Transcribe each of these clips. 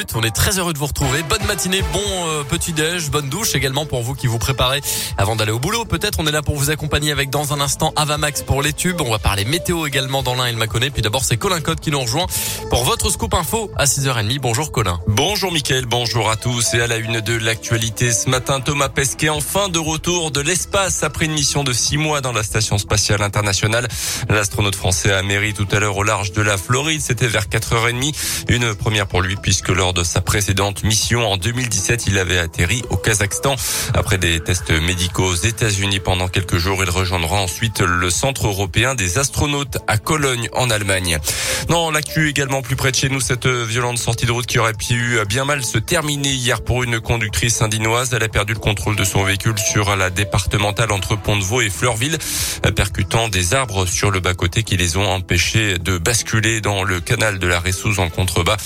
minutes. On est très heureux de vous retrouver. Bonne matinée, bon euh, petit déj, bonne douche également pour vous qui vous préparez avant d'aller au boulot. Peut-être on est là pour vous accompagner avec dans un instant Avamax pour les tubes. On va parler météo également dans l'un il m'a connaît. Puis d'abord c'est Colin Code qui nous rejoint pour votre scoop info à 6h30. Bonjour Colin. Bonjour Mickaël, bonjour à tous et à la une de l'actualité ce matin Thomas Pesquet en fin de retour de l'espace après une mission de six mois dans la station spatiale internationale. L'astronaute français a mérité tout à l'heure au large de la Floride. C'était vers 4h30. Une première pour lui puisque lors de sa précédente mission en 2017, il avait atterri au Kazakhstan. Après des tests médicaux aux États-Unis pendant quelques jours, il rejoindra ensuite le centre européen des astronautes à Cologne en Allemagne. Dans l'actu également plus près de chez nous, cette violente sortie de route qui aurait pu bien mal se terminer hier pour une conductrice indinoise. Elle a perdu le contrôle de son véhicule sur la départementale entre Pont-de-Vaux et Fleurville, percutant des arbres sur le bas-côté qui les ont empêchés de basculer dans le canal de la Ressouze en contrebas.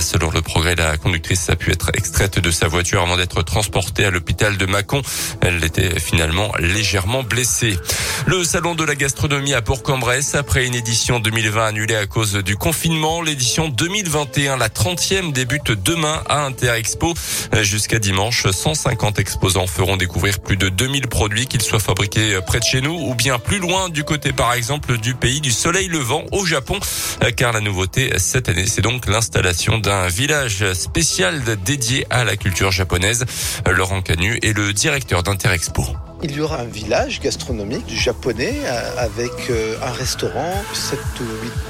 Selon le la conductrice a pu être extraite de sa voiture avant d'être transportée à l'hôpital de Mâcon. Elle était finalement légèrement blessée. Le salon de la gastronomie à Bourg-en-Bresse, après une édition 2020 annulée à cause du confinement, l'édition 2021, la 30e, débute demain à Interexpo. Jusqu'à dimanche, 150 exposants feront découvrir plus de 2000 produits, qu'ils soient fabriqués près de chez nous ou bien plus loin du côté, par exemple, du pays du soleil levant au Japon. Car la nouveauté cette année, c'est donc l'installation d'un village spécial dédié à la culture japonaise. Laurent Canu est le directeur d'Interexpo. Il y aura un village gastronomique japonais avec un restaurant, 7 ou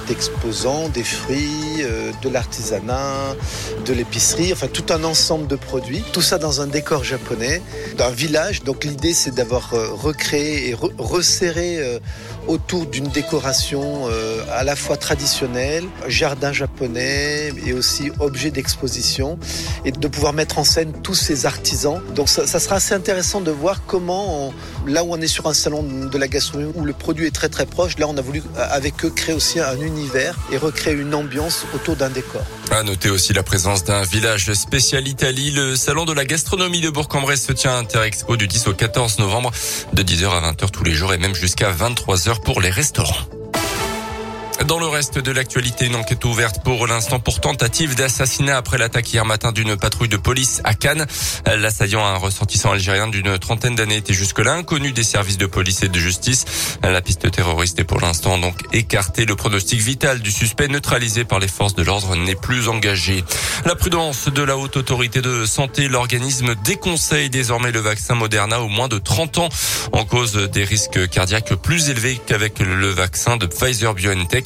8 exposants, des fruits, de l'artisanat, de l'épicerie, enfin tout un ensemble de produits. Tout ça dans un décor japonais, d'un village. Donc l'idée c'est d'avoir recréé et resserré autour d'une décoration à la fois traditionnelle, jardin japonais et aussi objet d'exposition et de pouvoir mettre en scène tous ces artisans. Donc ça, ça sera assez intéressant de voir comment on, là où on est sur un salon de la gastronomie où le produit est très très proche, là on a voulu avec eux créer aussi un univers et recréer une ambiance autour d'un décor. À noter aussi la présence d'un village spécial Italie. Le salon de la gastronomie de Bourg-en-Bresse se tient à Interexpo du 10 au 14 novembre de 10h à 20h tous les jours et même jusqu'à 23h pour les restaurants. Dans le reste de l'actualité, une enquête ouverte pour l'instant pour tentative d'assassinat après l'attaque hier matin d'une patrouille de police à Cannes. L'assaillant, un ressortissant algérien d'une trentaine d'années, était jusque-là inconnu des services de police et de justice. La piste terroriste est pour l'instant donc écartée. Le pronostic vital du suspect neutralisé par les forces de l'ordre n'est plus engagé. La prudence de la haute autorité de santé, l'organisme déconseille désormais le vaccin Moderna aux moins de 30 ans en cause des risques cardiaques plus élevés qu'avec le vaccin de Pfizer BioNTech.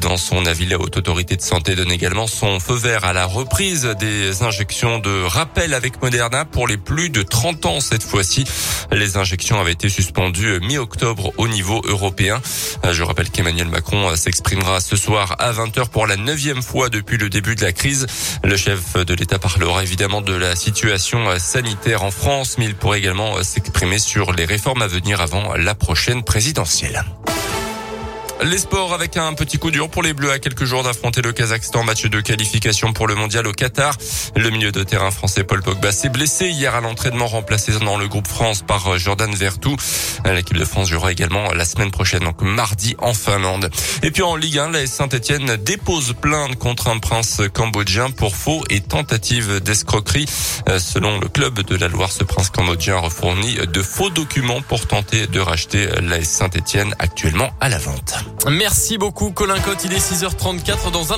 Dans son avis, la haute autorité de santé donne également son feu vert à la reprise des injections de rappel avec Moderna pour les plus de 30 ans cette fois-ci. Les injections avaient été suspendues mi-octobre au niveau européen. Je rappelle qu'Emmanuel Macron s'exprimera ce soir à 20h pour la neuvième fois depuis le début de la crise. Le chef de l'État parlera évidemment de la situation sanitaire en France, mais il pourrait également s'exprimer sur les réformes à venir avant la prochaine présidentielle. Les sports avec un petit coup dur pour les Bleus à quelques jours d'affronter le Kazakhstan. Match de qualification pour le mondial au Qatar. Le milieu de terrain français Paul Pogba s'est blessé hier à l'entraînement remplacé dans le groupe France par Jordan Vertou. L'équipe de France jouera également la semaine prochaine, donc mardi en Finlande. Et puis en Ligue 1, la Saint-Etienne dépose plainte contre un prince cambodgien pour faux et tentative d'escroquerie. Selon le club de la Loire, ce prince cambodgien a fourni de faux documents pour tenter de racheter la Saint-Etienne actuellement à la vente. Merci beaucoup Colin Cotte, il est 6h34 dans un.